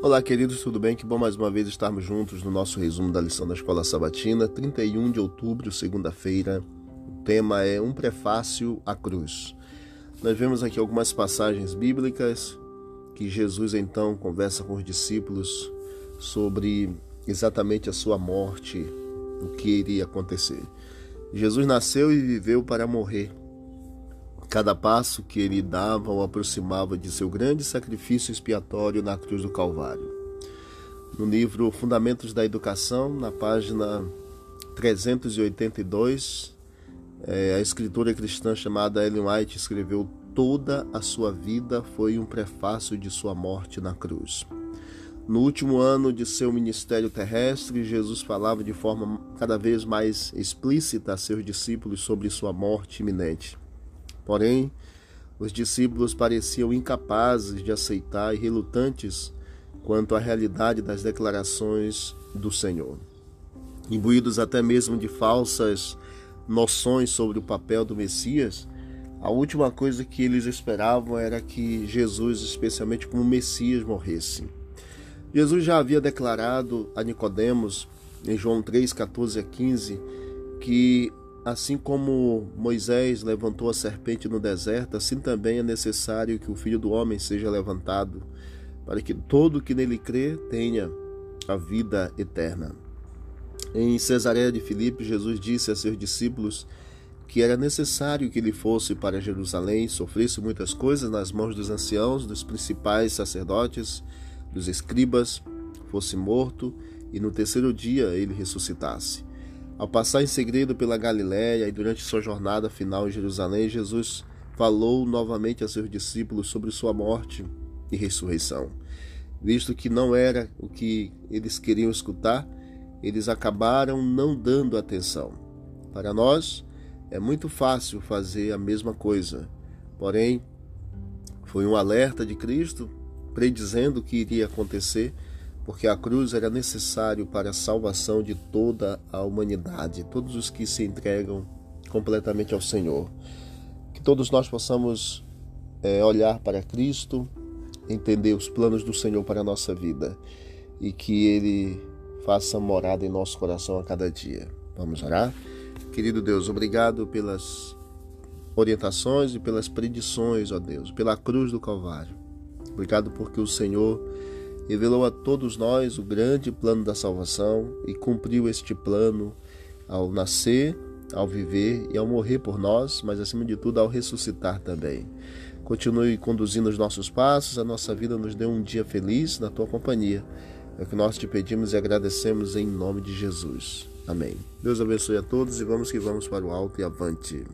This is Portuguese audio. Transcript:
Olá, queridos, tudo bem? Que bom mais uma vez estarmos juntos no nosso resumo da lição da Escola Sabatina, 31 de outubro, segunda-feira. O tema é Um Prefácio à Cruz. Nós vemos aqui algumas passagens bíblicas que Jesus então conversa com os discípulos sobre exatamente a sua morte, o que iria acontecer. Jesus nasceu e viveu para morrer. Cada passo que ele dava o aproximava de seu grande sacrifício expiatório na cruz do Calvário. No livro Fundamentos da Educação, na página 382, é, a escritora cristã chamada Ellen White escreveu: Toda a sua vida foi um prefácio de sua morte na cruz. No último ano de seu ministério terrestre, Jesus falava de forma cada vez mais explícita a seus discípulos sobre sua morte iminente. Porém, os discípulos pareciam incapazes de aceitar e relutantes quanto à realidade das declarações do Senhor. Imbuídos até mesmo de falsas noções sobre o papel do Messias, a última coisa que eles esperavam era que Jesus, especialmente como Messias, morresse. Jesus já havia declarado a Nicodemos em João 3, 14 a 15 que Assim como Moisés levantou a serpente no deserto, assim também é necessário que o Filho do Homem seja levantado, para que todo que nele crê tenha a vida eterna. Em Cesareia de Filipe, Jesus disse a seus discípulos que era necessário que ele fosse para Jerusalém, sofresse muitas coisas nas mãos dos anciãos, dos principais sacerdotes, dos escribas, fosse morto e no terceiro dia ele ressuscitasse. Ao passar em segredo pela Galiléia e durante sua jornada final em Jerusalém, Jesus falou novamente a seus discípulos sobre sua morte e ressurreição. Visto que não era o que eles queriam escutar, eles acabaram não dando atenção. Para nós, é muito fácil fazer a mesma coisa. Porém, foi um alerta de Cristo predizendo o que iria acontecer porque a cruz era necessário para a salvação de toda a humanidade, todos os que se entregam completamente ao Senhor. Que todos nós possamos é, olhar para Cristo, entender os planos do Senhor para a nossa vida e que Ele faça morada em nosso coração a cada dia. Vamos orar? Querido Deus, obrigado pelas orientações e pelas predições, ó Deus, pela cruz do Calvário. Obrigado porque o Senhor revelou a todos nós o grande plano da salvação e cumpriu este plano ao nascer, ao viver e ao morrer por nós, mas acima de tudo ao ressuscitar também. Continue conduzindo os nossos passos, a nossa vida nos dê um dia feliz na tua companhia. É o que nós te pedimos e agradecemos em nome de Jesus. Amém. Deus abençoe a todos e vamos que vamos para o alto e avante.